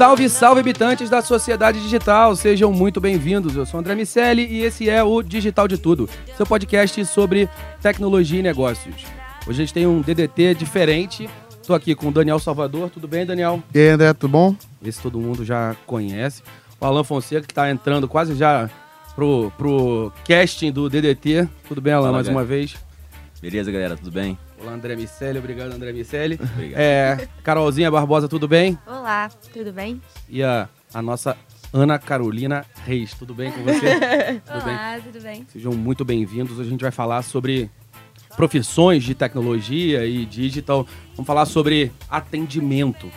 Salve, salve, habitantes da sociedade digital, sejam muito bem-vindos. Eu sou André Miceli e esse é o Digital de Tudo, seu podcast sobre tecnologia e negócios. Hoje a gente tem um DDT diferente. Tô aqui com o Daniel Salvador. Tudo bem, Daniel? E aí, André, tudo bom? Esse todo mundo já conhece. O Alan Fonseca, que tá entrando quase já pro, pro casting do DDT. Tudo bem, Alan, Fala, mais galera. uma vez? Beleza, galera, tudo bem? Olá, André Miceli. Obrigado, André Miceli. Obrigado. É, Carolzinha Barbosa, tudo bem? Olá, tudo bem? E a, a nossa Ana Carolina Reis. Tudo bem com você? tudo bem? Olá, tudo bem? Sejam muito bem-vindos. Hoje a gente vai falar sobre profissões de tecnologia e digital. Vamos falar sobre atendimento.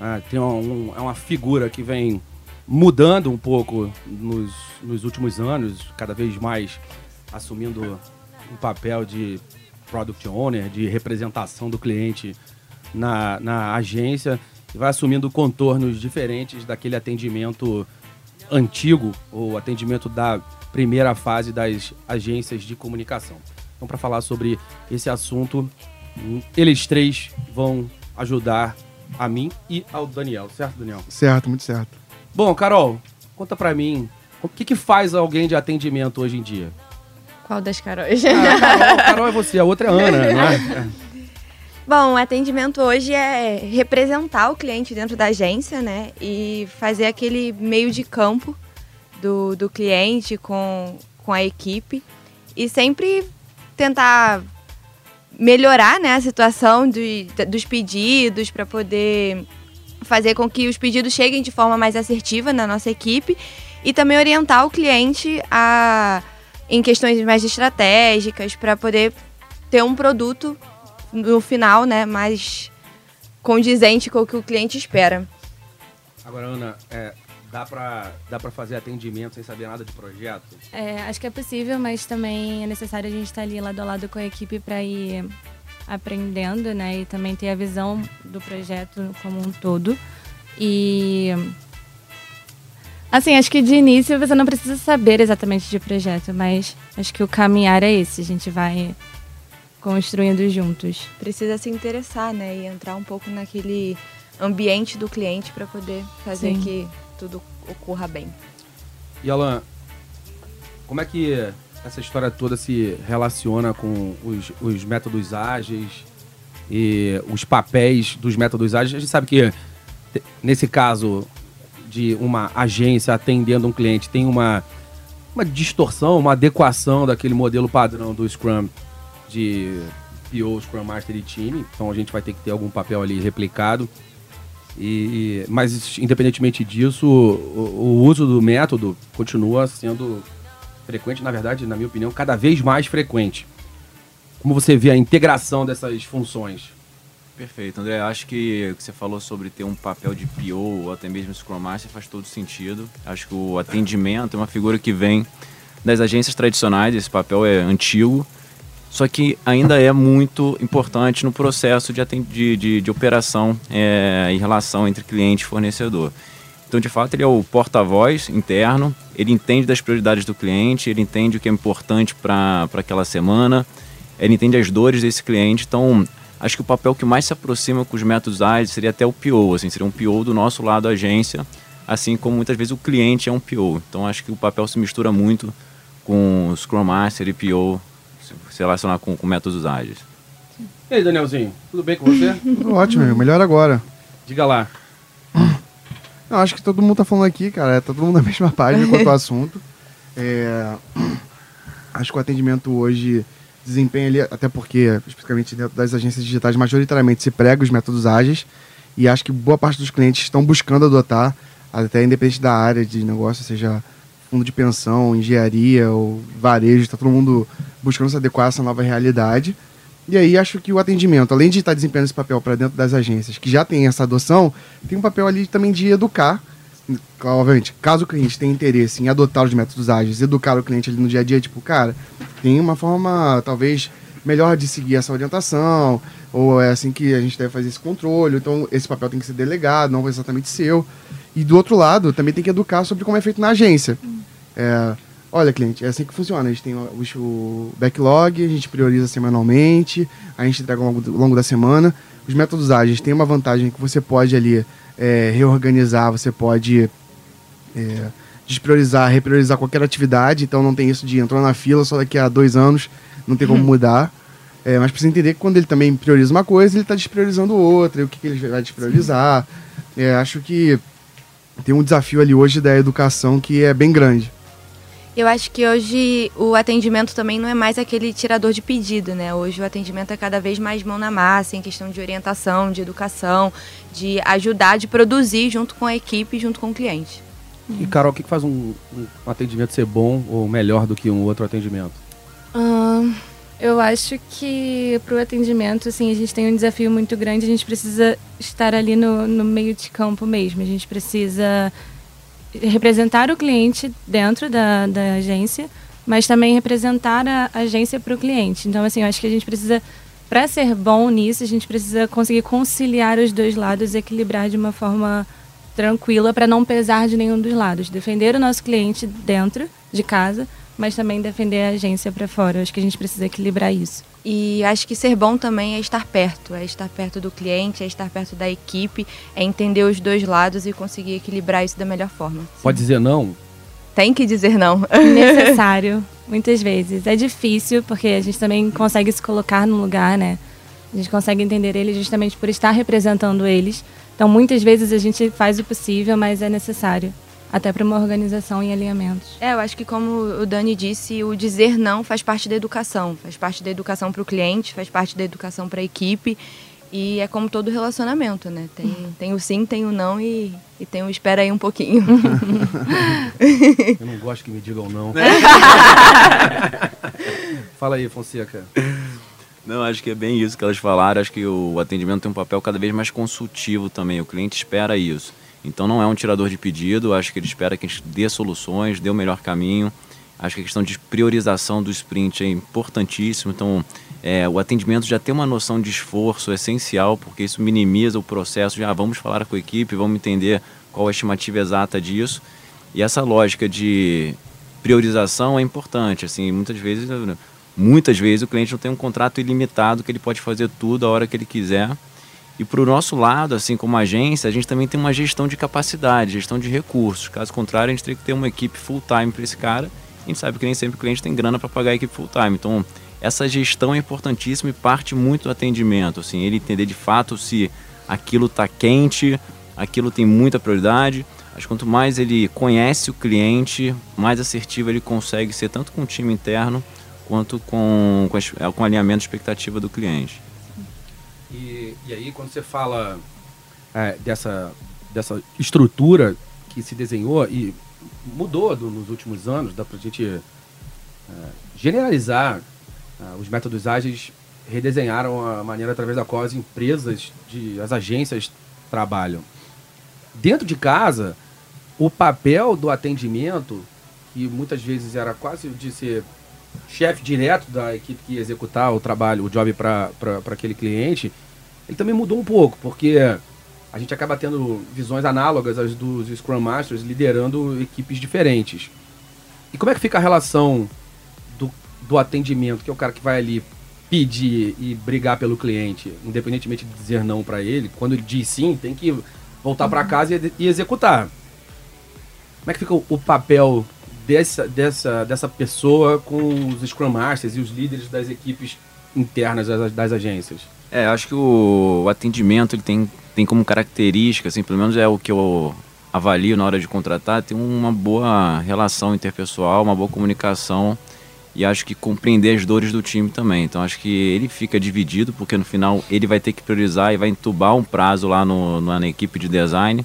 Ah, tem um- é uma figura que vem mudando um pouco nos, nos últimos anos, cada vez mais assumindo um papel de product owner, de representação do cliente na, na agência e vai assumindo contornos diferentes daquele atendimento antigo ou atendimento da primeira fase das agências de comunicação. Então, para falar sobre esse assunto, eles três vão ajudar a mim e ao Daniel, certo, Daniel? Certo, muito certo. Bom, Carol, conta pra mim, o que, que faz alguém de atendimento hoje em dia? Qual das Caróis? Ah, Carol, Carol é você, a outra é a Ana, não é? Bom, o atendimento hoje é representar o cliente dentro da agência, né? E fazer aquele meio de campo do, do cliente com, com a equipe. E sempre tentar melhorar né, a situação de- dos pedidos para poder fazer com que os pedidos cheguem de forma mais assertiva na nossa equipe e também orientar o cliente a, em questões mais estratégicas para poder ter um produto no final né, mais condizente com o que o cliente espera. Agora, Ana, é, dá, pra, dá pra fazer atendimento sem saber nada de projeto? É, acho que é possível, mas também é necessário a gente estar ali lado a lado com a equipe para ir aprendendo, né? E também ter a visão do projeto como um todo. E. Assim, acho que de início você não precisa saber exatamente de projeto, mas acho que o caminhar é esse. A gente vai construindo juntos. Precisa se interessar né, e entrar um pouco naquele ambiente do cliente para poder fazer Sim. que tudo ocorra bem. E Alan, como é que essa história toda se relaciona com os, os métodos ágeis e os papéis dos métodos ágeis? A gente sabe que nesse caso de uma agência atendendo um cliente tem uma, uma distorção, uma adequação daquele modelo padrão do Scrum de PO, Scrum Master e time. Então a gente vai ter que ter algum papel ali replicado. E, mas, independentemente disso, o, o uso do método continua sendo frequente, na verdade, na minha opinião, cada vez mais frequente. Como você vê a integração dessas funções? Perfeito, André. Acho que o que você falou sobre ter um papel de PO ou até mesmo Scrum Master faz todo sentido. Acho que o atendimento é uma figura que vem das agências tradicionais, esse papel é antigo, só que ainda é muito importante no processo de, de, de, de operação é, em relação entre cliente e fornecedor. Então, de fato, ele é o porta-voz interno, ele entende das prioridades do cliente, ele entende o que é importante para aquela semana, ele entende as dores desse cliente. Então, acho que o papel que mais se aproxima com os métodos ágeis seria até o PO, assim, seria um PO do nosso lado agência, assim como muitas vezes o cliente é um PO. Então, acho que o papel se mistura muito com Scrum Master e PO, se relacionar com, com métodos ágeis. E aí, Danielzinho, tudo bem com você? Tudo ótimo, meu. melhor agora. Diga lá. Não, acho que todo mundo tá falando aqui, cara, tá todo mundo na mesma página quanto ao assunto. É, Acho que o atendimento hoje desempenha ali, até porque, especificamente dentro das agências digitais, majoritariamente se prega os métodos ágeis, e acho que boa parte dos clientes estão buscando adotar, até independente da área de negócio, seja fundo de pensão, engenharia ou varejo, está todo mundo buscando se adequar a essa nova realidade. E aí acho que o atendimento, além de estar desempenhando esse papel para dentro das agências que já tem essa adoção, tem um papel ali também de educar. Obviamente, caso o cliente tenha interesse em adotar os métodos ágeis, educar o cliente ali no dia a dia, tipo, cara, tem uma forma talvez melhor de seguir essa orientação, ou é assim que a gente deve fazer esse controle, então esse papel tem que ser delegado, não exatamente seu. E do outro lado, também tem que educar sobre como é feito na agência. É, olha, cliente, é assim que funciona. A gente tem o, o backlog, a gente prioriza semanalmente, a gente entrega ao longo, longo da semana. Os métodos ágeis têm uma vantagem que você pode ali é, reorganizar, você pode é, despriorizar, repriorizar qualquer atividade, então não tem isso de entrar na fila só daqui a dois anos, não tem como mudar. É, mas precisa entender que quando ele também prioriza uma coisa, ele está despriorizando outra, e o que, que ele vai despriorizar. É, acho que tem um desafio ali hoje da educação que é bem grande. Eu acho que hoje o atendimento também não é mais aquele tirador de pedido, né? Hoje o atendimento é cada vez mais mão na massa, em questão de orientação, de educação, de ajudar, de produzir junto com a equipe, junto com o cliente. E Carol, o que faz um, um atendimento ser bom ou melhor do que um outro atendimento? Eu acho que para o atendimento, assim, a gente tem um desafio muito grande. A gente precisa estar ali no, no meio de campo mesmo. A gente precisa representar o cliente dentro da, da agência, mas também representar a agência para o cliente. Então, assim, eu acho que a gente precisa, para ser bom nisso, a gente precisa conseguir conciliar os dois lados, equilibrar de uma forma tranquila para não pesar de nenhum dos lados. Defender o nosso cliente dentro de casa, mas também defender a agência para fora. Eu acho que a gente precisa equilibrar isso. E acho que ser bom também é estar perto, é estar perto do cliente, é estar perto da equipe, é entender os dois lados e conseguir equilibrar isso da melhor forma. Pode dizer não? Tem que dizer não. necessário, muitas vezes. É difícil, porque a gente também consegue se colocar no lugar, né? A gente consegue entender eles justamente por estar representando eles. Então, muitas vezes a gente faz o possível, mas é necessário. Até para uma organização e alinhamentos. É, eu acho que como o Dani disse, o dizer não faz parte da educação. Faz parte da educação para o cliente, faz parte da educação para a equipe. E é como todo relacionamento, né? Tem, tem o sim, tem o não e, e tem o espera aí um pouquinho. Eu não gosto que me digam não. Fala aí, Fonseca. Não, acho que é bem isso que elas falaram. Acho que o atendimento tem um papel cada vez mais consultivo também. O cliente espera isso. Então não é um tirador de pedido. Acho que ele espera que a gente dê soluções, dê o melhor caminho. Acho que a questão de priorização do sprint é importantíssimo. Então, é, o atendimento já tem uma noção de esforço essencial, porque isso minimiza o processo de ah, vamos falar com a equipe, vamos entender qual a estimativa exata disso. E essa lógica de priorização é importante. Assim, muitas vezes, muitas vezes o cliente não tem um contrato ilimitado que ele pode fazer tudo a hora que ele quiser. E para o nosso lado, assim como agência, a gente também tem uma gestão de capacidade, gestão de recursos. Caso contrário, a gente teria que ter uma equipe full time para esse cara. A gente sabe que nem sempre o cliente tem grana para pagar a equipe full time. Então, essa gestão é importantíssima e parte muito do atendimento. Assim, ele entender de fato se aquilo está quente, aquilo tem muita prioridade. Que quanto mais ele conhece o cliente, mais assertivo ele consegue ser tanto com o time interno quanto com, com, as- com alinhamento de expectativa do cliente. E, e aí, quando você fala é, dessa, dessa estrutura que se desenhou e mudou do- nos últimos anos, dá pra gente é, generalizar, ah, os métodos ágeis redesenharam a maneira através da qual as empresas, de, as agências trabalham. Dentro de casa, o papel do atendimento, que muitas vezes era quase de ser chefe direto da equipe que ia executar o trabalho, o job para aquele cliente, ele também mudou um pouco, porque a gente acaba tendo visões análogas às dos Scrum Masters liderando equipes diferentes. E como é que fica a relação do, do atendimento, que é o cara que vai ali pedir e brigar pelo cliente, independentemente de dizer não para ele, quando ele diz sim, tem que voltar para casa e, e executar. Como é que fica o, o papel dessa, dessa, dessa pessoa com os Scrum Masters e os líderes das equipes internas das, das agências? É, acho que o, atendimento ele tem, tem como característica, assim, pelo menos é o que eu avalio na hora de contratar, tem uma boa relação interpessoal, uma boa comunicação e acho que compreender as dores do time também. Então acho que ele fica dividido, porque no final ele vai ter que priorizar e vai entubar um prazo lá no na equipe de design.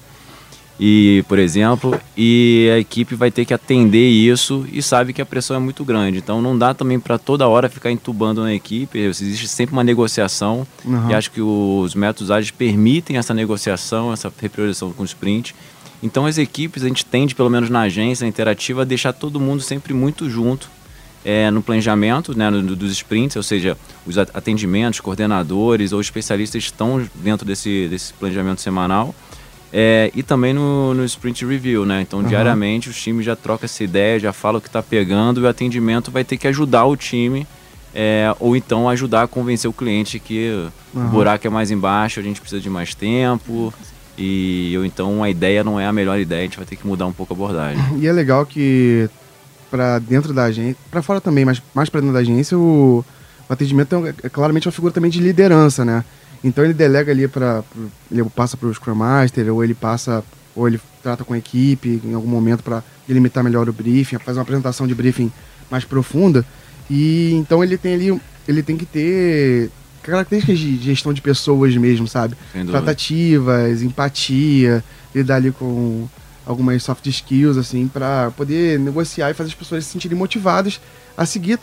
E, por exemplo, e a equipe vai ter que atender isso e sabe que a pressão é muito grande. Então não dá também para toda hora ficar entubando na equipe. Existe sempre uma negociação Uhum. e acho que os métodos ágeis permitem essa negociação, essa repriorização com o sprint. Então as equipes, a gente tende, pelo menos na agência interativa, a deixar todo mundo sempre muito junto é, no planejamento né, no- dos sprints, ou seja, os atendimentos, coordenadores ou especialistas estão dentro desse, desse planejamento semanal. É, e também no, no sprint review, né? Então, Aham. diariamente, os times já trocam essa ideia, já falam o que está pegando e o atendimento vai ter que ajudar o time é, ou então ajudar a convencer o cliente que Aham. o buraco é mais embaixo, a gente precisa de mais tempo e ou então a ideia não é a melhor ideia, a gente vai ter que mudar um pouco a abordagem. E é legal que para dentro da agência, para fora também, mas mais para dentro da agência, o, o atendimento é, é claramente uma figura também de liderança, né? Então ele delega ali para ele passa para o Scrum Master ou ele passa ou ele trata com a equipe em algum momento para delimitar melhor o briefing, faz uma apresentação de briefing mais profunda. E então ele tem ali ele tem que ter características de gestão de pessoas mesmo, sabe? Tratativas, empatia, lidar ali com algumas soft skills, assim, para poder negociar e fazer as pessoas se sentirem motivadas a seguir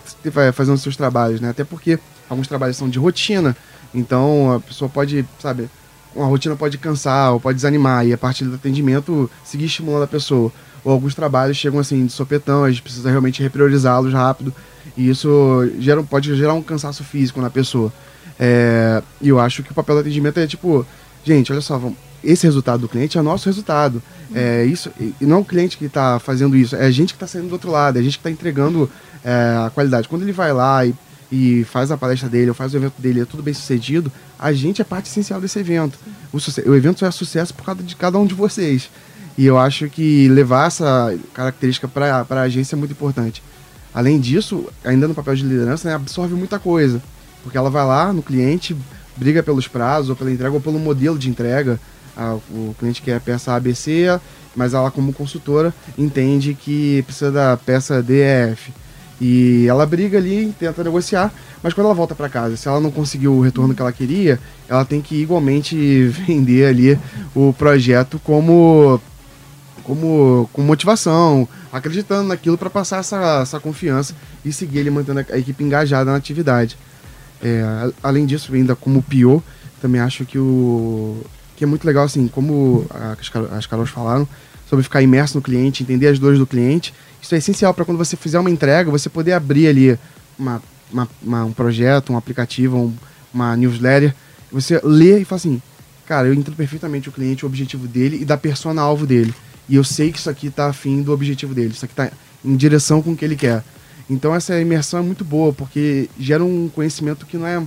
fazendo seus trabalhos, né? Até porque alguns trabalhos são de rotina, então a pessoa pode, sabe, uma rotina pode cansar ou pode desanimar, e a partir do atendimento seguir estimulando a pessoa. Ou alguns trabalhos chegam assim de sopetão, a gente precisa realmente repriorizá-los rápido, e isso gera, pode gerar um cansaço físico na pessoa. É, e eu acho que o papel do atendimento é tipo, gente, olha só, vamos- esse resultado do cliente é nosso resultado. É isso, e não é o cliente que está fazendo isso, é a gente que está saindo do outro lado, é a gente que está entregando é, a qualidade. Quando ele vai lá e, e faz a palestra dele, ou faz o evento dele, é tudo bem sucedido, a gente é parte essencial desse evento. O, o evento é sucesso por causa de cada um de vocês. E eu acho que levar essa característica para a agência é muito importante. Além disso, ainda no papel de liderança, né, absorve muita coisa. Porque ela vai lá no cliente, briga pelos prazos, ou pela entrega, ou pelo modelo de entrega. O cliente quer a peça ABC, mas ela, como consultora, entende que precisa da peça DEF. E ela briga ali, tenta negociar, mas quando ela volta para casa, se ela não conseguiu o retorno que ela queria, ela tem que igualmente vender ali o projeto como como com motivação, acreditando naquilo para passar essa, essa confiança e seguir ele mantendo a, equipe engajada na atividade. É, além disso, ainda como PO, também acho que o que é muito legal assim, como as, as Carols falaram, sobre ficar imerso no cliente, entender as dores do cliente. Isso é essencial para quando você fizer uma entrega, você poder abrir ali uma, uma- uma- um projeto, um aplicativo, um- uma newsletter, você lê e fala assim, cara, eu entendo perfeitamente o cliente, o objetivo dele e da persona-alvo dele. E eu sei que isso aqui tá afim do objetivo dele, isso aqui tá em direção com o que ele quer. Então essa imersão é muito boa, porque gera um conhecimento que não é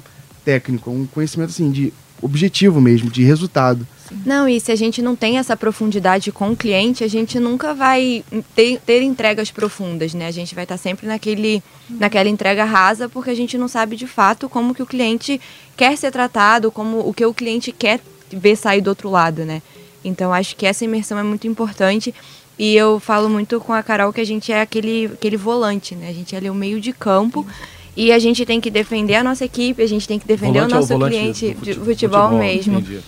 técnico, é um conhecimento assim de objetivo mesmo, de resultado. Não, e se a gente não tem essa profundidade com o cliente, a gente nunca vai ter, ter entregas profundas, né? A gente vai estar sempre naquele, naquela entrega rasa, porque a gente não sabe de fato como que o cliente quer ser tratado, como o que o cliente quer ver sair do outro lado, né? Então acho que essa imersão é muito importante. E eu falo muito com a Carol que a gente é aquele, aquele volante, né? A gente é ali o meio de campo. E a gente tem que defender a nossa equipe, a gente tem que defender Volante o é o nosso cliente de fute- futebol, futebol, mesmo. entendi.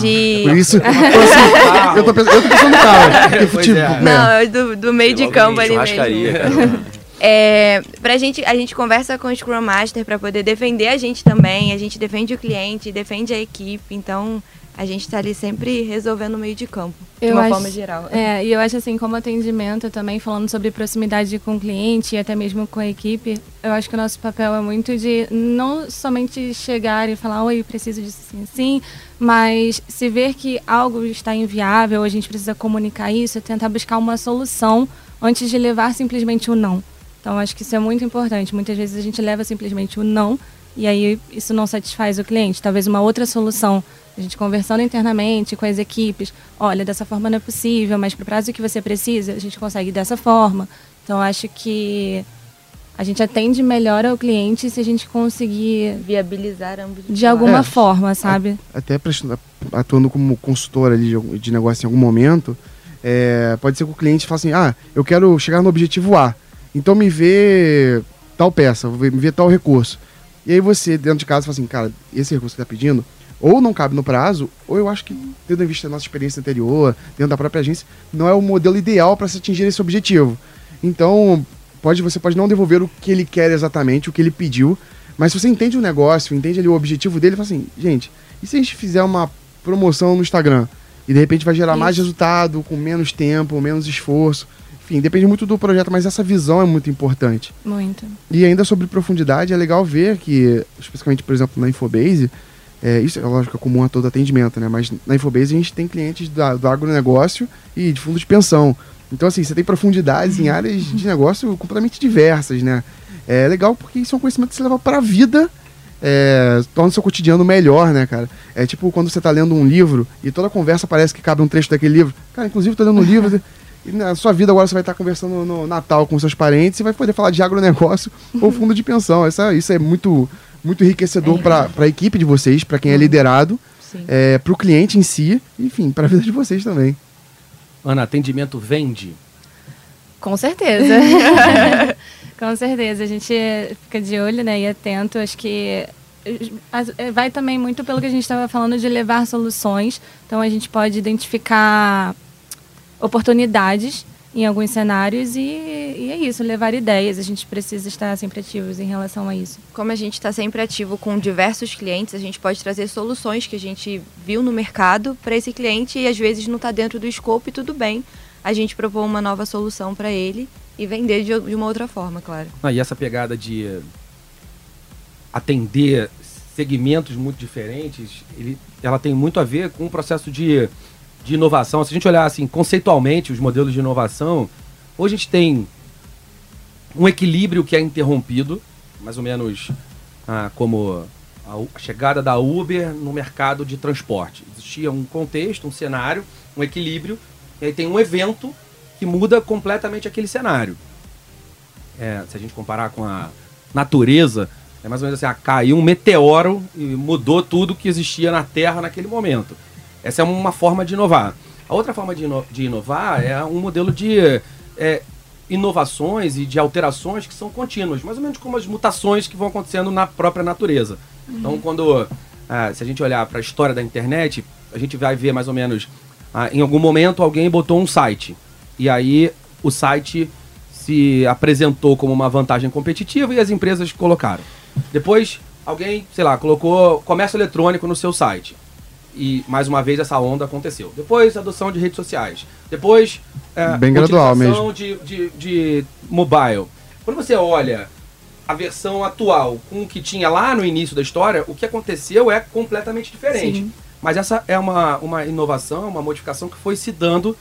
De... Por isso, assim, eu, tô pensando, eu tô pensando no carro. porque Pois futebol, é. Não, é do, do meio de campo ali mesmo. É, pra gente, a gente conversa com o Scrum Master para poder defender a gente também. A gente defende o cliente, defende a equipe. Então, a gente tá ali sempre resolvendo o meio de campo, de Eu uma acho- forma geral. É, e eu acho assim, como atendimento também, falando sobre proximidade com o cliente e até mesmo com a equipe, eu acho que o nosso papel é muito de não somente chegar e falar, oi, preciso disso assim, assim, mas se ver que algo está inviável, a gente precisa comunicar isso, tentar buscar uma solução antes de levar simplesmente o não. Então, acho que isso é muito importante. Muitas vezes a gente leva simplesmente o não e aí isso não satisfaz o cliente. Talvez uma outra solução, a gente conversando internamente com as equipes, olha, dessa forma não é possível, mas para o prazo que você precisa, a gente consegue dessa forma. Então, acho que a gente atende melhor ao cliente se a gente conseguir Viabilizar ambos. os de alguma. É. forma, sabe? até prestando- atuando como consultor ali de, negócio em algum momento, é, pode ser que o cliente fale assim, ah, eu quero chegar no objetivo A. Então me vê tal peça, vou ver tal recurso. E aí você, dentro de casa, fala assim, cara, esse recurso que tá pedindo, ou não cabe no prazo, ou eu acho que, tendo em vista a nossa experiência anterior, dentro da própria agência, não é o modelo ideal para se atingir esse objetivo. Então, pode, você pode não devolver o que ele quer exatamente, o que ele pediu, mas se você entende o negócio, entende ali o objetivo dele, fala assim, gente, e se a gente fizer uma promoção no Instagram? E de repente vai gerar mais Isso. resultado, com menos tempo, menos esforço. Enfim, depende muito do projeto, mas essa visão é muito importante. Muito. E ainda sobre profundidade, é legal ver que, especificamente, por exemplo, na Infobase, é, isso é lógico é comum a todo atendimento, né? Mas na Infobase a gente tem clientes da- do agronegócio e de fundo de pensão. Então, assim, você tem profundidades em áreas de negócio completamente diversas, né? É legal porque isso é um conhecimento que você leva para a vida, é, torna o seu cotidiano melhor, né, cara? É tipo quando você tá lendo um livro e toda conversa parece que cabe um trecho daquele livro. Cara, inclusive, tô lendo um livro. E na sua vida agora você vai estar conversando no Natal com seus parentes e vai poder falar de agronegócio ou fundo de pensão. Essa, isso é muito, muito enriquecedor para a equipe de vocês, para quem é liderado, Sim. é, para o cliente em si, enfim, para a vida de vocês também. Ana, atendimento vende? Com certeza. Com certeza. A gente fica de olho né, e atento. Acho que eh, vai também muito pelo que a gente estava falando de levar soluções. Então a gente pode identificar oportunidades em alguns cenários e, e é isso, levar ideias. A gente precisa estar sempre ativos em relação a isso. Como a gente está sempre ativo com diversos clientes, a gente pode trazer soluções que a gente viu no mercado para esse cliente e às vezes não está dentro do escopo e tudo bem. A gente propor uma nova solução para ele e vender de, de uma outra forma, claro. Ah, e essa pegada de atender segmentos muito diferentes, ele, ela tem muito a ver com o processo de, de inovação. Se a gente olhar assim, conceitualmente os modelos de inovação, hoje a gente tem um equilíbrio que é interrompido, mais ou menos ah, como a, chegada da Uber no mercado de transporte. Existia um contexto, um cenário, um equilíbrio, e aí tem um evento que muda completamente aquele cenário. É, se a gente comparar com a natureza, é mais ou menos assim, ah, caiu um meteoro e mudou tudo que existia na Terra naquele momento. Essa é uma forma de inovar. A outra forma de, ino- de inovar é um modelo de é, inovações e de alterações que são contínuas, mais ou menos como as mutações que vão acontecendo na própria natureza. Então, quando ah, se a gente olhar para a história da internet, a gente vai ver mais ou menos, ah, em algum momento alguém botou um site e aí o site se apresentou como uma vantagem competitiva e as empresas colocaram. Depois, alguém, sei lá, colocou comércio eletrônico no seu site. E, mais uma vez, essa onda aconteceu. Depois, adoção de redes sociais. Depois, é, Bem gradual utilização De, de, de mobile. Quando você olha a versão atual com o que tinha lá no início da história, o que aconteceu é completamente diferente. Sim. Mas essa é uma, uma inovação, uma modificação que foi se dando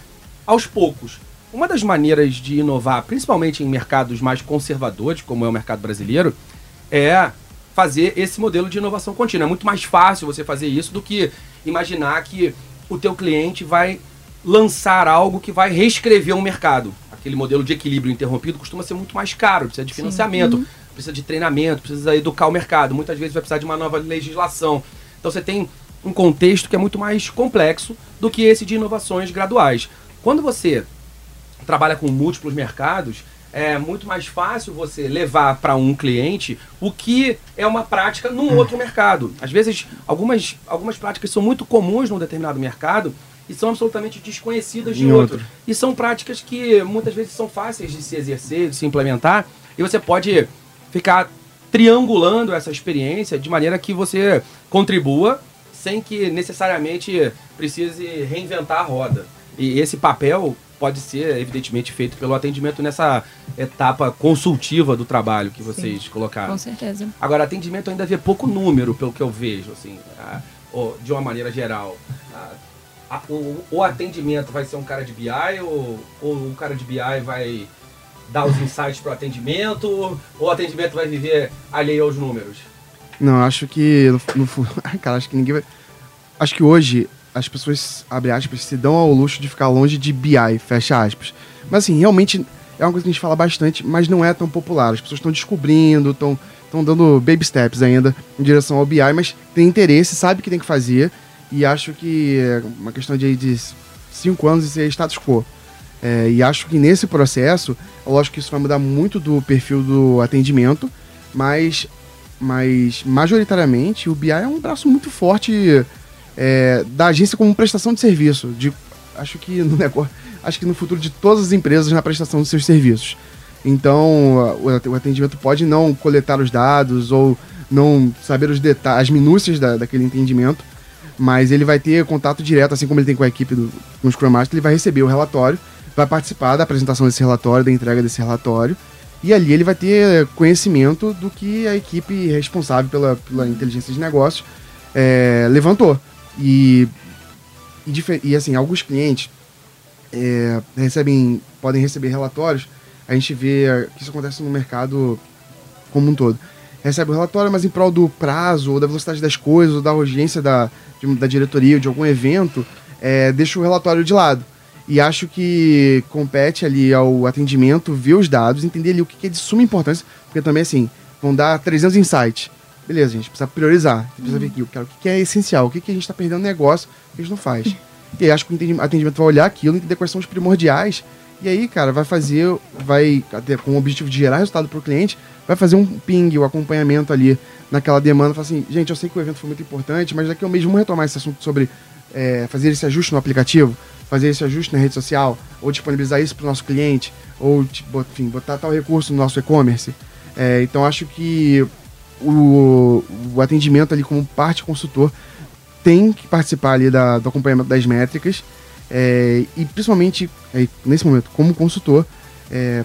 aos poucos. Uma das maneiras de inovar, principalmente em mercados mais conservadores, como é o mercado brasileiro, é fazer esse modelo de inovação contínua. É muito mais fácil você fazer isso do que imaginar que o teu cliente vai lançar algo que vai reescrever um mercado. Aquele modelo de equilíbrio interrompido costuma ser muito mais caro, precisa de financiamento, precisa de treinamento, precisa educar o mercado. Muitas vezes vai precisar de uma nova legislação. Então você tem um contexto que é muito mais complexo do que esse de inovações graduais. Quando você trabalha com múltiplos mercados, é muito mais fácil você levar para um cliente o que é uma prática num outro mercado. Às vezes, algumas, algumas práticas são muito comuns num determinado mercado e são absolutamente desconhecidas de Em outro. outro. E são práticas que muitas vezes são fáceis de se exercer, de se implementar, e você pode ficar triangulando essa experiência de maneira que você contribua sem que necessariamente precise reinventar a roda. E esse papel pode ser, evidentemente, feito pelo atendimento nessa etapa consultiva do trabalho que vocês colocaram. Com certeza. Agora, atendimento ainda vê pouco número, pelo que eu vejo, assim, ou de uma maneira geral. A- o, o atendimento vai ser um cara de BI ou, ou o cara de BI vai dar os insights para o atendimento ou o atendimento vai viver alheio aos números? Não, acho que no, no cara, acho que ninguém vai. Acho que hoje as pessoas, abre aspas, se dão ao luxo de ficar longe de BI, fecha aspas. Mas assim, realmente é uma coisa que a gente fala bastante, mas não é tão popular. As pessoas estão descobrindo, estão estão dando baby steps ainda em direção ao BI, mas tem interesse, sabe o que tem que fazer, e acho que é uma questão de, de cinco anos e ser status quo. É, e acho que nesse processo, lógico que isso vai mudar muito do perfil do atendimento, mas, mas majoritariamente o BI é um braço muito forte é, da agência como prestação de serviço. De, acho que no negócio, acho que no futuro de todas as empresas na prestação de seus serviços. Então, o atendimento pode não coletar os dados ou não saber os detalhes, as minúcias da, daquele entendimento, mas ele vai ter contato direto, assim como ele tem com a equipe do com o Scrum Master, ele vai receber o relatório, vai participar da apresentação desse relatório, da entrega desse relatório, e ali ele vai ter conhecimento do que a equipe responsável pela, pela inteligência de negócios é, levantou. E, e, e, assim, alguns clientes é, recebem, podem receber relatórios, a gente vê que isso acontece no mercado como um todo. Recebe o relatório, mas em prol do prazo, ou da velocidade das coisas, ou da urgência da, de, da diretoria ou de algum evento, é, deixa o relatório de lado. E acho que compete ali ao atendimento ver os dados, entender ali o que é de suma importância, porque também, assim, vão dar 300 insights. Beleza, a gente precisa priorizar, a gente precisa ver aqui o que é essencial, o que, que a gente está perdendo no negócio, que a gente não faz. E aí acho que o atendimento vai olhar aquilo, entender quais são os primordiais, e aí, cara, vai fazer, vai, com o objetivo de gerar resultado para o cliente, vai fazer um ping, o um acompanhamento ali naquela demanda, fala assim, gente, eu sei que o evento foi muito importante, mas daqui a um mês vamos retomar esse assunto sobre é, fazer esse ajuste no aplicativo, fazer esse ajuste na rede social, ou disponibilizar isso para o nosso cliente, ou tipo, enfim, botar tal recurso no nosso e-commerce. É, então acho que o, o, atendimento ali como parte consultor tem que participar ali da, do acompanhamento das métricas é, e principalmente é, nesse momento como consultor é,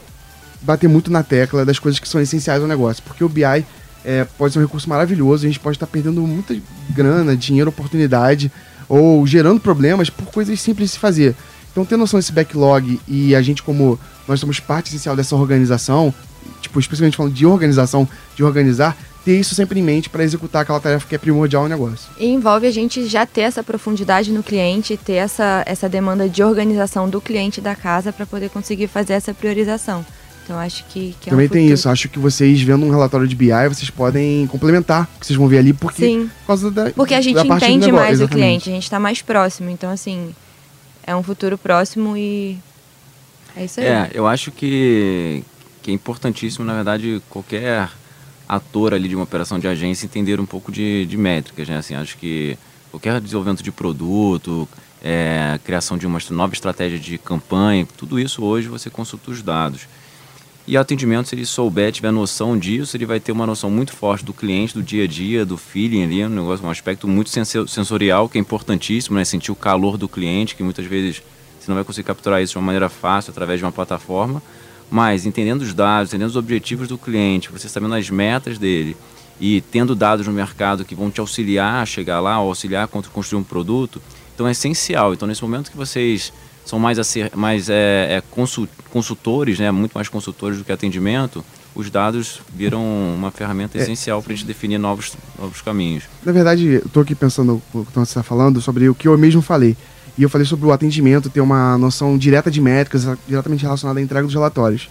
bater muito na tecla das coisas que são essenciais ao negócio, porque o BI é, pode ser um recurso maravilhoso, a gente pode estar perdendo muita grana, dinheiro, oportunidade ou gerando problemas por coisas simples de se fazer. Então, ter noção desse backlog e a gente, como nós somos parte essencial dessa organização, tipo, especialmente falando de organização, de organizar, ter isso sempre em mente para executar aquela tarefa que é primordial no negócio. E envolve a gente já ter essa profundidade no cliente, ter essa, essa demanda de organização do cliente da casa para poder conseguir fazer essa priorização. Então acho que, que é Também um tem isso, acho que vocês vendo um relatório de BI, vocês podem complementar o que vocês vão ver ali, porque Sim. por causa da Porque a gente entende mais o cliente, a gente está mais próximo. Então, assim, é um futuro próximo e é isso aí. É, eu acho que, que é importantíssimo, na verdade, qualquer ator ali de uma operação de agência entender um pouco de, de métricas, né? Assim, acho que qualquer desenvolvimento de produto, é, criação de uma nova estratégia de campanha, tudo isso hoje você consulta os dados. E atendimento, se ele souber, tiver noção disso, ele vai ter uma noção muito forte do cliente, do dia a dia, do feeling ali, um negócio, um aspecto muito sensorial que é importantíssimo, né? Sentir o calor do cliente, que muitas vezes você não vai conseguir capturar isso de uma maneira fácil através de uma plataforma. Mas entendendo os dados, entendendo os objetivos do cliente, você sabendo as metas dele e tendo dados no mercado que vão te auxiliar a chegar lá, auxiliar a construir um produto, então é essencial. Então nesse momento que vocês são mais, mais é, é, consultores, né, muito mais consultores do que atendimento, os dados viram uma ferramenta é, essencial para a gente definir novos, novos caminhos. Na verdade, eu estou aqui pensando o que você está falando sobre o que eu mesmo falei. E eu falei sobre o atendimento ter uma noção direta de métricas, diretamente relacionada à entrega dos relatórios.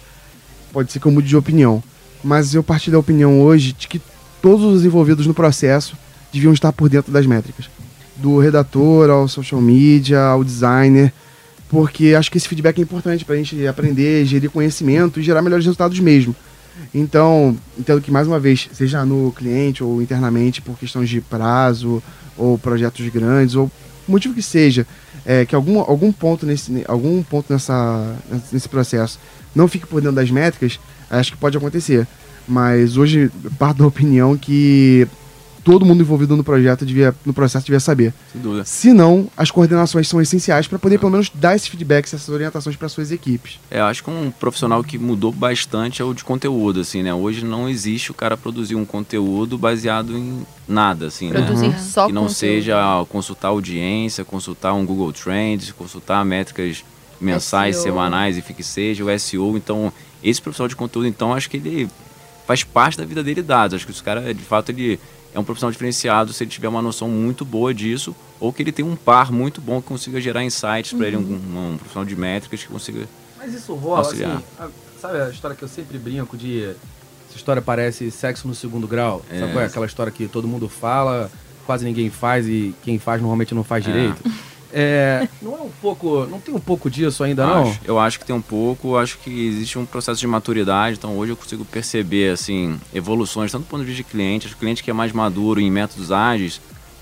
Pode ser que eu mude de opinião. Mas eu parti da opinião hoje de que todos os envolvidos no processo deviam estar por dentro das métricas. Do redator ao social media, ao designer, porque acho que esse feedback é importante para a gente aprender, gerir conhecimento e gerar melhores resultados mesmo. Então, entendo que mais uma vez, seja no cliente ou internamente por questões de prazo ou projetos grandes ou motivo que seja, é, que algum, algum ponto nesse algum ponto nessa, nesse processo não fique por dentro das métricas, acho que pode acontecer. Mas hoje parto da opinião que todo mundo envolvido no projeto devia, no processo devia saber. Sem dúvida. Se não, as coordenações são essenciais para poder, pelo menos, dar esses feedbacks, essas orientações para suas equipes. É, eu acho que um profissional que mudou bastante é o de conteúdo, assim, né? Hoje não existe o cara produzir um conteúdo baseado em nada, assim, produzir né? só Que não conteúdo. seja consultar audiência, consultar um Google Trends, consultar métricas mensais, SEO. semanais e que seja, o SEO. Então, esse profissional de conteúdo, então, acho que ele faz parte da vida dele dados. Acho que esse cara, de fato, ele é um profissional diferenciado se ele tiver uma noção muito boa disso ou que ele tem um par muito bom que consiga gerar insights para ele, um, um, profissional de métricas que consiga Mas isso rola, assim, auxiliar. a- sabe a história que eu sempre brinco de... Essa história parece sexo no segundo grau, É. sabe qual é? Aquela história que todo mundo fala, quase ninguém faz e quem faz normalmente não faz É. direito. É, não é um pouco. Não tem um pouco disso ainda, não? Acho. Eu acho que tem um pouco, acho que existe um processo de maturidade, então hoje eu consigo perceber assim, evoluções, tanto do ponto de vista de cliente, acho que o cliente que é mais maduro em métodos ágeis,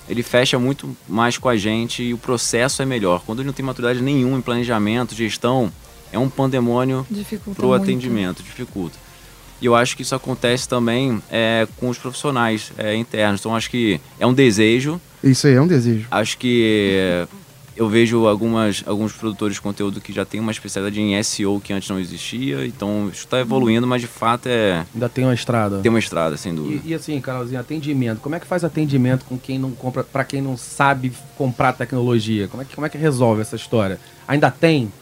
ele fecha muito mais com a gente e o processo é melhor. Quando ele não tem maturidade nenhuma em planejamento, gestão, é um pandemônio pro muito. atendimento, dificulta. E eu acho que isso acontece também é, com os profissionais é, internos. Então acho que é um desejo, Isso aí é um desejo. Acho que é, eu vejo algumas, alguns produtores de conteúdo que já têm uma especialidade em SEO que antes não existia, então isso está evoluindo, mas de fato é Ainda tem uma estrada. tem uma estrada, sem dúvida. E, e assim, Carolzinho, atendimento. Como é que faz atendimento com quem não compra, para quem não sabe comprar tecnologia? Como é que como é que resolve essa história? Ainda tem?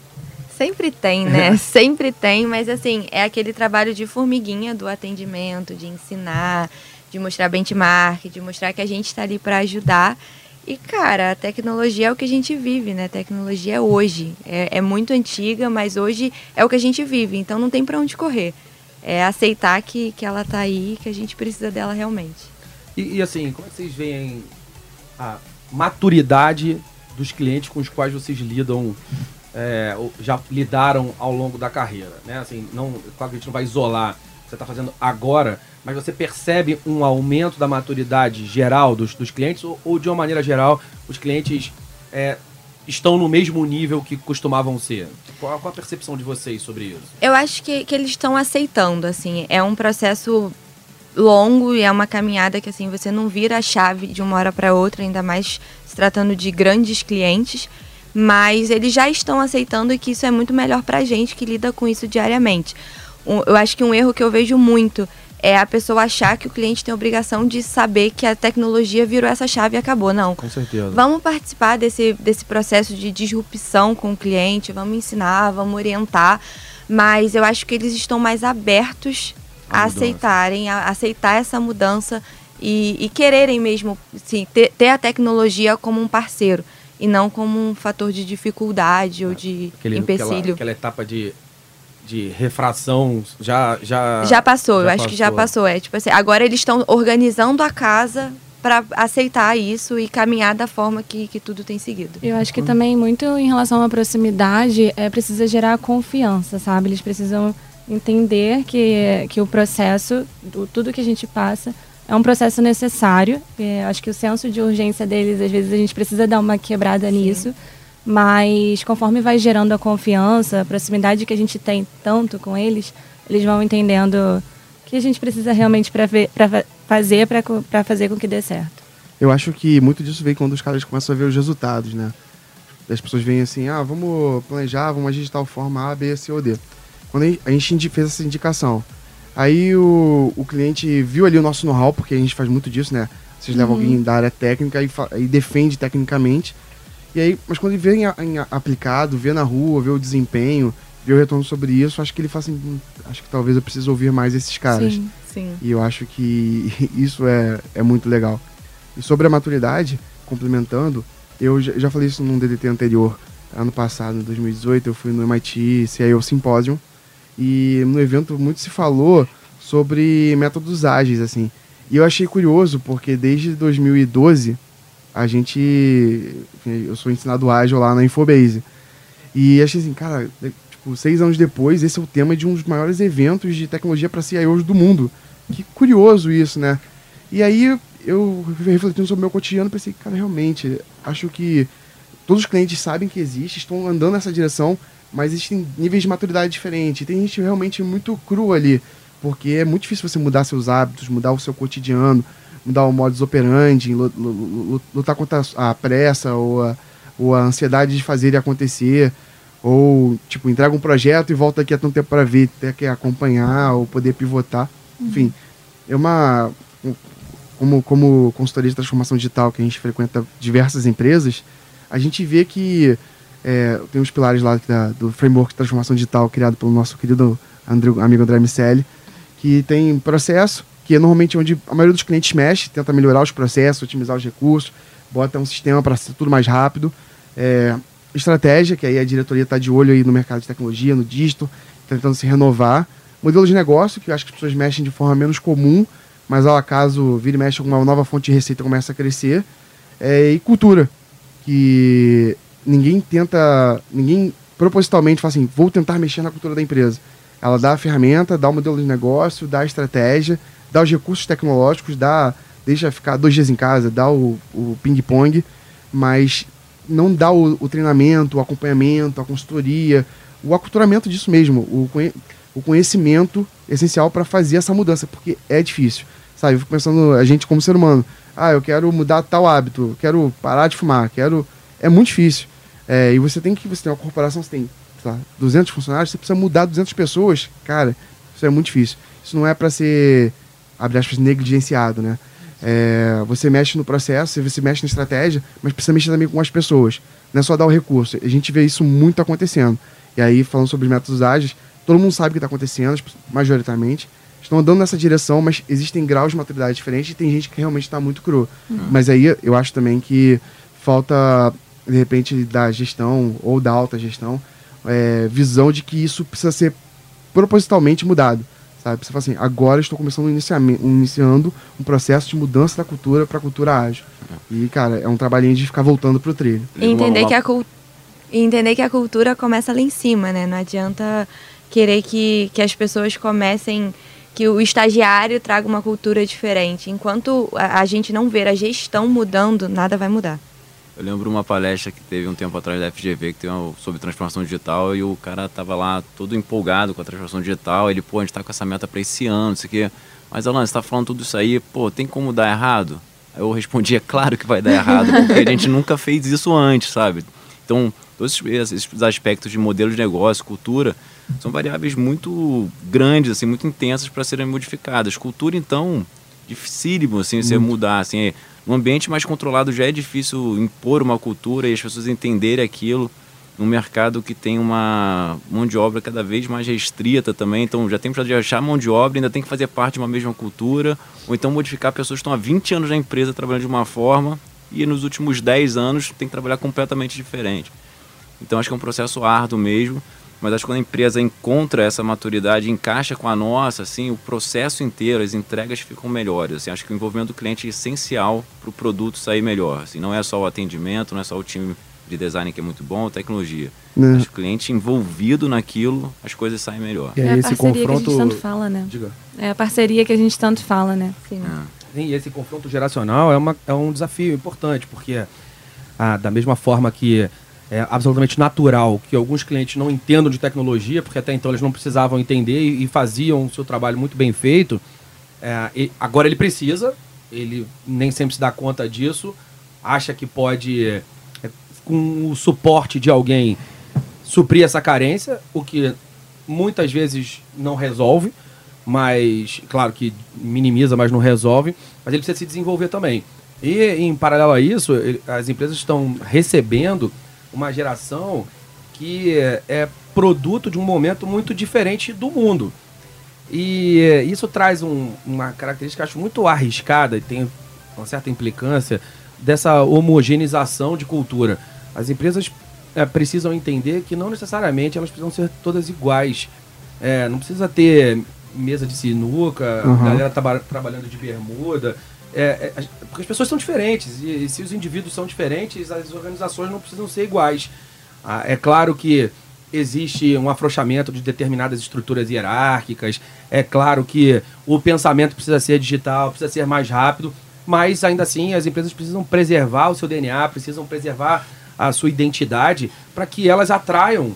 Sempre tem, né? Sempre tem, mas assim, é aquele trabalho de formiguinha do atendimento, de ensinar, de mostrar benchmark, de mostrar que a gente está ali para ajudar. E, cara, a tecnologia é o que a gente vive, né? A tecnologia é hoje. É, é muito antiga, mas hoje é o que a gente vive, então não tem para onde correr. É aceitar que, que ela tá aí, que a gente precisa dela realmente. E, e, assim, como é que vocês veem a maturidade dos clientes com os quais vocês lidam, é, já lidaram ao longo da carreira? Né? Assim, não, claro que a gente não vai isolar o que você está fazendo agora, mas você percebe um aumento da maturidade geral dos, dos clientes ou, ou, de uma maneira geral, os clientes é, estão no mesmo nível que costumavam ser? Qual, qual a percepção de vocês sobre isso? Eu acho que, que eles estão aceitando, assim. É um processo longo e é uma caminhada que, assim, você não vira a chave de uma hora para outra, ainda mais se tratando de grandes clientes. Mas eles já estão aceitando que isso é muito melhor para a gente que lida com isso diariamente. Eu acho que um erro que eu vejo muito é a pessoa achar que o cliente tem a obrigação de saber que a tecnologia virou essa chave e acabou. Não. Com certeza. Vamos participar desse, desse processo de disrupção com o cliente, vamos ensinar, vamos orientar, mas eu acho que eles estão mais abertos a, a aceitarem, a, aceitar essa mudança e, e quererem mesmo sim, ter, ter, a tecnologia como um parceiro e não como um fator de dificuldade ou de Aquele, empecilho. Aquela, aquela etapa de de refração já já já passou já eu acho passou. que já passou é tipo assim agora eles estão organizando a casa para aceitar isso e caminhar da forma que, que tudo tem seguido eu acho que também muito em relação à proximidade é precisa gerar confiança sabe eles precisam entender que que o processo do, tudo que a gente passa é um processo necessário é, acho que o senso de urgência deles às vezes a gente precisa dar uma quebrada Sim. nisso mas conforme vai gerando a confiança, a proximidade que a gente tem tanto com eles, eles vão entendendo o que a gente precisa realmente para fazer para fazer com que dê certo. Eu acho que muito disso vem quando os caras começam a ver os resultados, né? As pessoas veem assim, ah, vamos planejar, vamos agir de tal forma A, B, C ou D. Quando a gente fez essa indicação, aí o, o cliente viu ali o nosso know-how, porque a gente faz muito disso, né? Vocês levam Uhum. alguém da área técnica e, e defende tecnicamente, e aí, mas quando ele vê em, em, aplicado, vê na rua, vê o desempenho, vê o retorno sobre isso, acho que ele fala assim, "Hum, acho que talvez eu precise ouvir mais esses caras. Sim. sim E eu acho que isso é, é muito legal. E sobre a maturidade, complementando, eu já, já falei isso num DDT anterior, ano passado, em 2018, eu fui no MIT CIO Symposium, e no evento muito se falou sobre métodos ágeis, assim. E eu achei curioso, porque desde 2012 a gente. Eu sou ensinado ágil lá na Infobase. E achei assim, cara, tipo, seis anos depois, esse é o tema de um dos maiores eventos de tecnologia para CIOs do mundo. Que curioso isso, né? E aí eu refletindo sobre o meu cotidiano, pensei, cara, realmente, acho que todos os clientes sabem que existe, estão andando nessa direção, mas existem níveis de maturidade diferentes. Tem gente realmente muito crua ali, porque é muito difícil você mudar seus hábitos, mudar o seu cotidiano, mudar o modus operandi, lu- lu- lu- lutar contra a pressa ou a, ou a ansiedade de fazer ele acontecer, ou tipo, entrega um projeto e volta aqui a tanto tempo para ver, ter que acompanhar ou poder pivotar. Enfim, é uma um- como como consultoria de transformação digital que a gente frequenta diversas empresas, a gente vê que é, tem os pilares lá da- do framework de transformação digital criado pelo nosso querido André, amigo André Miceli, que tem processo, que é normalmente onde a maioria dos clientes mexe, tenta melhorar os processos, otimizar os recursos, bota um sistema para ser tudo mais rápido. É, estratégia, que aí a diretoria está de olho aí no mercado de tecnologia, no digital, tentando se renovar. Modelo de negócio, que eu acho que as pessoas mexem de forma menos comum, mas ao acaso vira e mexe alguma nova fonte de receita começa a crescer. É, e cultura, que ninguém tenta, ninguém propositalmente fala assim, vou tentar mexer na cultura da empresa. Ela dá a ferramenta, dá o modelo de negócio, dá a estratégia, dá os recursos tecnológicos, dá, deixa ficar dois dias em casa, dá o, o ping-pong, mas não dá o, o, treinamento, o acompanhamento, a consultoria, o aculturamento disso mesmo, o, o conhecimento essencial para fazer essa mudança, porque é difícil. Sabe, eu fico pensando, a gente como ser humano, ah, eu quero mudar tal hábito, quero parar de fumar, quero. É muito difícil. É, e você tem que. Você tem uma corporação, você tem lá, 200 funcionários, você precisa mudar 200 pessoas, cara, isso é muito difícil. Isso não é para ser, abre aspas, negligenciado, né? É, você mexe no processo, você mexe na estratégia, mas precisa mexer também com as pessoas. Não é só dar o recurso. A gente vê isso muito acontecendo. E aí, falando sobre métodos ágeis, todo mundo sabe o que está acontecendo, majoritariamente. Estão andando nessa direção, mas existem graus de maturidade diferentes e tem gente que realmente está muito cru. Uhum. Mas aí eu acho também que falta, de repente, da gestão ou da alta gestão, é, visão de que isso precisa ser propositalmente mudado. Sabe? Você fala assim, agora estou começando iniciando um processo de mudança da cultura para a cultura ágil. E, cara, é um trabalhinho de ficar voltando pro trilho. E entender que a entender que a cultura começa lá em cima, né? Não adianta querer que, que as pessoas comecem que o estagiário traga uma cultura diferente. Enquanto a, a gente não ver a gestão mudando, nada vai mudar. Eu lembro uma palestra que teve um tempo atrás da FGV, que tem uma, sobre transformação digital, e o cara tava lá todo empolgado com a transformação digital. Ele, pô, a gente tá com essa meta para esse ano, isso aqui. Mas, Alan, você tá falando tudo isso aí, pô, tem como dar errado? Aí eu respondi, é claro que vai dar errado, porque a gente nunca fez isso antes, sabe? Então, todos esses aspectos de modelo de negócio, cultura, são variáveis muito grandes, assim, muito intensas para serem modificadas. Cultura, então, dificílimo, assim, você mudar, assim, no ambiente mais controlado já é difícil impor uma cultura e as pessoas entenderem aquilo num mercado que tem uma mão de obra cada vez mais restrita também, então já tem que achar mão de obra, ainda tem que fazer parte de uma mesma cultura, ou então modificar pessoas que estão há 20 anos na empresa trabalhando de uma forma e nos últimos 10 anos tem que trabalhar completamente diferente. Então acho que é um processo árduo mesmo, mas acho que quando a empresa encontra essa maturidade, encaixa com a nossa, assim, o processo inteiro, as entregas ficam melhores. Assim, acho que o envolvimento do cliente é essencial para o produto sair melhor. Assim, não é só o atendimento, não é só o time de design que é muito bom, tecnologia. Né. Acho que o cliente envolvido naquilo, as coisas saem melhor. É, esse confronto... que a gente tanto fala, né? Diga. É a parceria que a gente tanto fala, né? Sim. É. E esse confronto geracional é, uma, é um desafio importante, porque ah, da mesma forma que é absolutamente natural que alguns clientes não entendam de tecnologia, porque até então eles não precisavam entender e, faziam o seu trabalho muito bem feito. É, agora ele precisa, ele nem sempre se dá conta disso, acha que pode, é, com o suporte de alguém, suprir essa carência, o que muitas vezes não resolve, mas, claro que minimiza, mas não resolve, mas ele precisa se desenvolver também. E, em paralelo a isso, ele, as empresas estão recebendo uma geração que é, produto de um momento muito diferente do mundo. E isso traz um, uma característica, acho, muito arriscada e tem uma certa implicância dessa homogeneização de cultura. As empresas é, precisam entender que não necessariamente elas precisam ser todas iguais. É, não precisa ter mesa de sinuca, uhum. galera traba trabalhando de bermuda. É, é, porque as pessoas são diferentes e, e, se os indivíduos são diferentes, as organizações não precisam ser iguais. Ah, é claro que existe um afrouxamento de determinadas estruturas hierárquicas, é claro que o pensamento precisa ser digital, precisa ser mais rápido, mas ainda assim as empresas precisam preservar o seu DNA, precisam preservar a sua identidade para que elas atraiam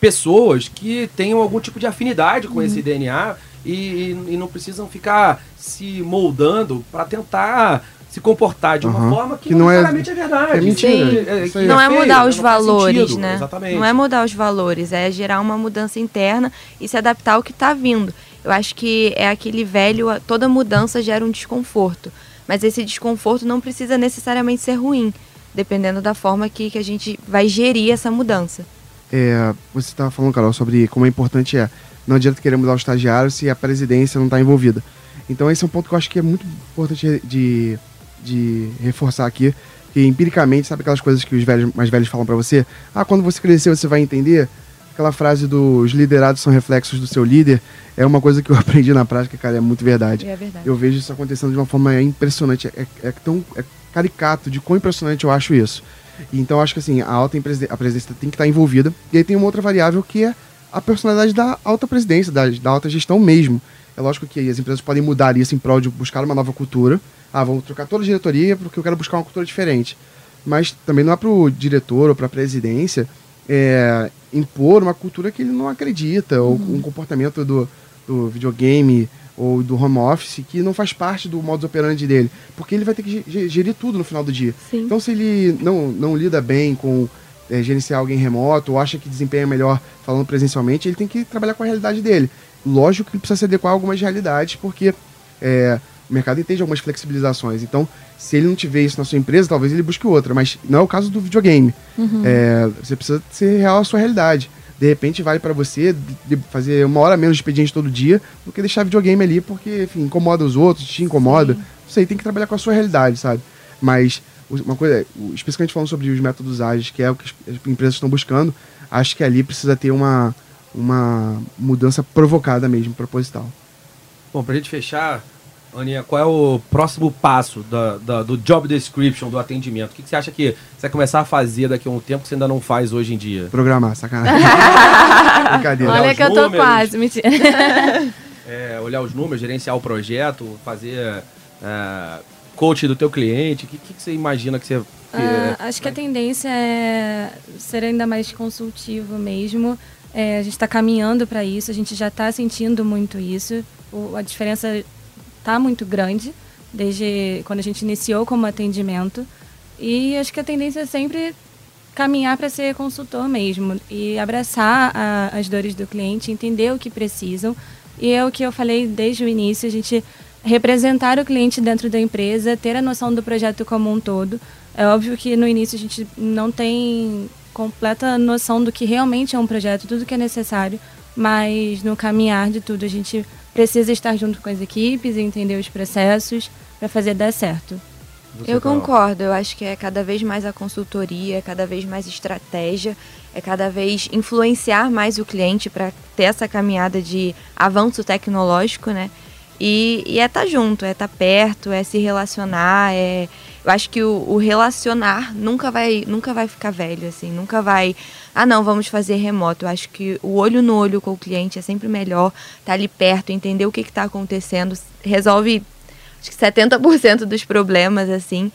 pessoas que tenham algum tipo de afinidade com uhum. esse DNA e, e, não precisam ficar se moldando para tentar se comportar de uma uhum. forma que, que não, é necessariamente é, é verdade. É mentira. É, que não é, feio, mudar os valores, né? Exatamente. Não é mudar os valores, é gerar uma mudança interna e se adaptar ao que está vindo. Eu acho que é aquele velho, toda mudança gera um desconforto. Mas esse desconforto não precisa necessariamente ser ruim, dependendo da forma que, que a gente vai gerir essa mudança. É, você estava falando, Carol, sobre como é importante é não adianta querer mudar o estagiário se a presidência não está envolvida. Então esse é um ponto que eu acho que é muito importante de, de reforçar aqui, que empiricamente, sabe aquelas coisas que os velhos, mais velhos falam para você? Ah, quando você crescer você vai entender. Aquela frase dos liderados são reflexos do seu líder é uma coisa que eu aprendi na prática, cara, é muito verdade. É verdade. Eu vejo isso acontecendo de uma forma impressionante, é, é tão é caricato de quão impressionante eu acho isso. Então acho que assim, a alta a presidência tem que estar envolvida. E aí tem uma outra variável que é a personalidade da alta presidência, da, da alta gestão mesmo. É lógico que as empresas podem mudar isso em prol de buscar uma nova cultura. Ah, vamos trocar toda a diretoria porque eu quero buscar uma cultura diferente. Mas também não é para o diretor ou para a presidência é, impor uma cultura que ele não acredita, ou um comportamento do, do videogame ou do home office que não faz parte do modus operandi dele. Porque ele vai ter que ge- ge- gerir tudo no final do dia. Sim. Então, se ele não, não lida bem com é, gerenciar alguém remoto ou acha que desempenha melhor falando presencialmente, ele tem que trabalhar com a realidade dele. Lógico que ele precisa se adequar a algumas realidades, porque é, o mercado entende algumas flexibilizações. Então, se ele não tiver isso na sua empresa, talvez ele busque outra. Mas não é o caso do videogame. É, você precisa ser real à sua realidade. De repente, vale para você fazer uma hora menos de expediente todo dia do que deixar videogame ali, porque, enfim, incomoda os outros, te incomoda. Isso aí tem que trabalhar com a sua realidade, sabe? Mas uma coisa, o- especificamente falando sobre os métodos ágeis, que é o que as as empresas estão buscando, acho que ali precisa ter uma, uma mudança provocada mesmo, proposital. Bom, pra gente fechar, Aninha, qual é o próximo passo da, da- do job description, do atendimento? O que, que você acha que você vai começar a fazer daqui a um tempo que você ainda não faz hoje em dia? Programar, sacanagem. Brincadeira. Olha que eu tô quase, mentira. É, olhar os números, gerenciar o projeto, fazer é, coach do teu cliente? O que, que, você imagina que você... que- Ah, acho que a tendência é ser ainda mais consultivo mesmo. É, a gente está caminhando para isso, a gente já está sentindo muito isso. O- a diferença está muito grande desde quando a gente iniciou como atendimento. E acho que a tendência é sempre caminhar para ser consultor mesmo e abraçar a- as dores do cliente, entender o que precisam. E é o que eu falei desde o início, a gente representar o cliente dentro da empresa, ter a noção do projeto como um todo. É óbvio que no início a gente não tem completa noção do que realmente é um projeto, tudo que é necessário, mas no caminhar de tudo a gente precisa estar junto com as equipes, entender os processos para fazer dar certo. você Eu concordo, eu acho que é cada vez mais a consultoria, é cada vez mais estratégia, é cada vez influenciar mais o cliente para ter essa caminhada de avanço tecnológico, né? E, e é estar junto, é estar perto, é se relacionar, é... Eu acho que o, o relacionar nunca vai, nunca vai ficar velho, assim, nunca vai... Ah, não, vamos fazer remoto. Eu acho que o olho no olho com o cliente é sempre melhor, estar ali perto, entender o que está acontecendo, resolve acho que 70% dos problemas, assim.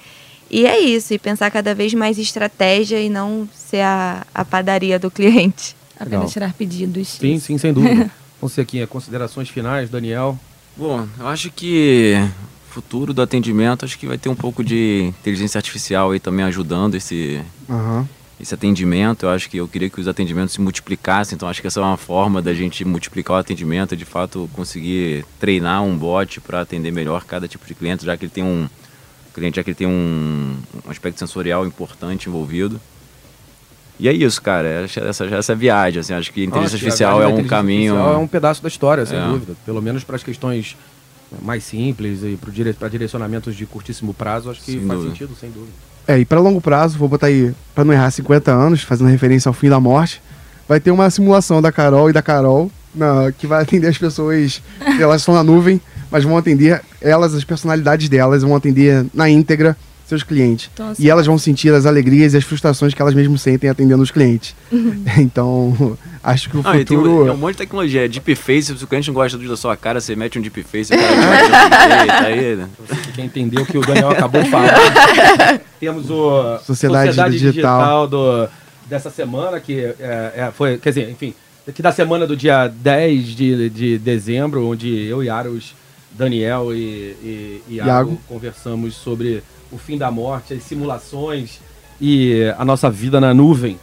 E é isso, e pensar cada vez mais estratégia e não ser a, a padaria do cliente. Apenas Legal. tirar pedidos. Sim, sim, sem dúvida. Você aqui, considerações finais, Daniel? Bom, eu acho que futuro do atendimento, acho que vai ter um pouco de inteligência artificial aí também ajudando esse, Aham. esse atendimento. Eu acho que eu queria que os atendimentos se multiplicassem, então acho que essa é uma forma da gente multiplicar o atendimento, de fato conseguir treinar um bot para atender melhor cada tipo de cliente, já que ele tem um cliente, já que ele tem um, um aspecto sensorial importante envolvido. E é isso, cara. Essa, essa, essa viagem, assim, acho que a inteligência a artificial é um inteligência caminho. artificial É um pedaço da história, sem É. dúvida. Pelo menos para as questões mais simples e para dire... direcionamentos de curtíssimo prazo, acho que Sem faz dúvida. sentido, sem dúvida. É, e para longo prazo, vou botar aí, para não errar 50 anos, fazendo referência ao fim da morte, vai ter uma simulação da Carol e da Carol, na- que vai atender as pessoas, elas estão na nuvem, mas vão atender elas, as personalidades delas, vão atender na íntegra seus clientes. Tô E elas vão sentir as alegrias e as frustrações que elas mesmas sentem atendendo os clientes. então, acho que o Não, tem futuro... um, é um monte de tecnologia. Deepface, se o cliente não gosta da sua cara, você mete um deepface, o cara tá aí, né? Você que quer entender o que o Daniel acabou de falar. Temos o Sociedade Digital. do, dessa semana, que é, é, foi, quer dizer, enfim, que da semana do dia 10 de, de dezembro, onde eu e Aros, Daniel e, e, e Iago Iago. conversamos sobre o fim da morte, as simulações e a nossa vida na nuvem.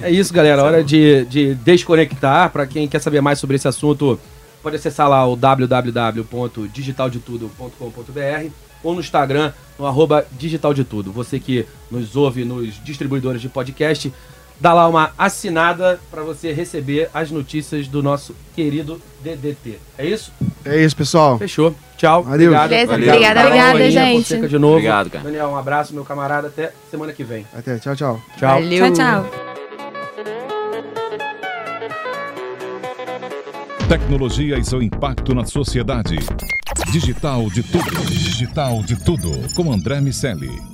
É isso, galera. Hora de, de desconectar. Para quem quer saber mais sobre esse assunto, pode acessar lá o www.digitaldetudo.com.br ou no Instagram, no arroba Digital de Tudo. Você que nos ouve nos distribuidores de podcast, dá lá uma assinada para você receber as notícias do nosso querido DDT. É isso? É isso, pessoal. Fechou. Tchau. Valeu. Obrigado. Beleza, Valeu. obrigada, Obrigada, Aninha, gente. De novo. Obrigado, cara. Daniel, um abraço, meu camarada. Até semana que vem. Até, tchau, tchau. Tchau. Valeu. Tchau, tchau. Tecnologia e seu impacto na sociedade. Digital de tudo. Digital de tudo. Com André Miceli.